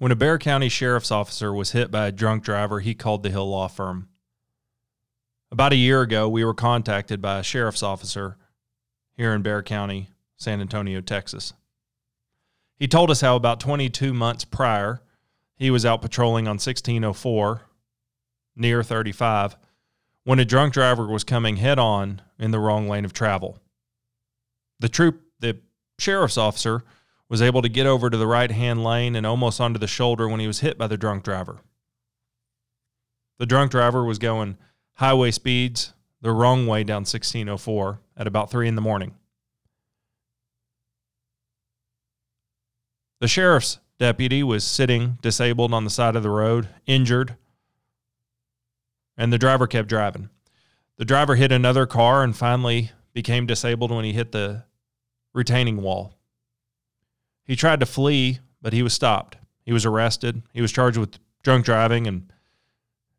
When a Bexar County sheriff's officer was hit by a drunk driver, he called the Hill Law Firm. About a year ago, we were contacted by a sheriff's officer here in Bexar County, San Antonio, Texas. He told us how about 22 months prior, he was out patrolling on 1604 near 35 when a drunk driver was coming head on in the wrong lane of travel. The troop, the sheriff's officer, was able to get over to the right hand lane and almost onto the shoulder when he was hit by the drunk driver. The drunk driver was going highway speeds the wrong way down 1604 at about 3 in the morning. The sheriff's deputy was sitting disabled on the side of the road, injured, and the driver kept driving. The driver hit another car and finally became disabled when he hit the retaining wall. He tried to flee, but he was stopped. He was arrested. He was charged with drunk driving and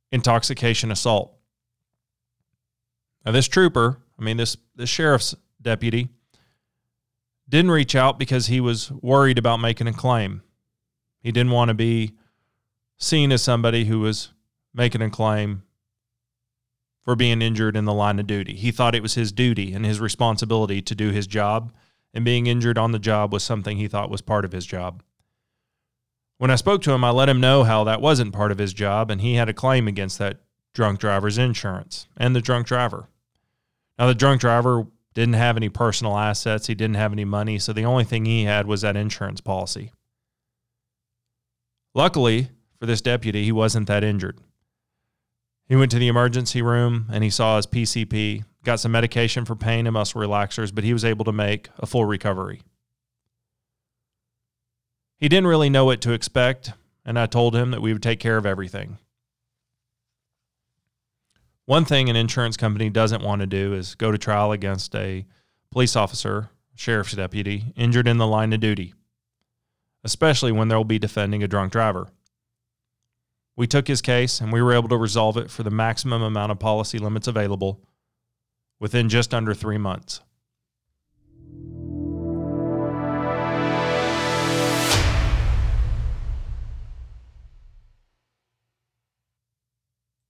intoxication assault. Now, this trooper, I mean, this, this sheriff's deputy, didn't reach out because he was worried about making a claim. He didn't want to be seen as somebody who was making a claim for being injured in the line of duty. He thought it was his duty and his responsibility to do his job and being injured on the job was something he thought was part of his job. When I spoke to him, I let him know how that wasn't part of his job, and he had a claim against that drunk driver's insurance and the drunk driver. Now, the drunk driver didn't have any personal assets, he didn't have any money, so the only thing he had was that insurance policy. Luckily for this deputy, he wasn't that injured. He went to the emergency room and he saw his PCP, got some medication for pain and muscle relaxers, but he was able to make a full recovery. He didn't really know what to expect, and I told him that we would take care of everything. One thing an insurance company doesn't want to do is go to trial against a police officer, sheriff's deputy, injured in the line of duty, especially when they'll be defending a drunk driver. We took his case and we were able to resolve it for the maximum amount of policy limits available within just under three months.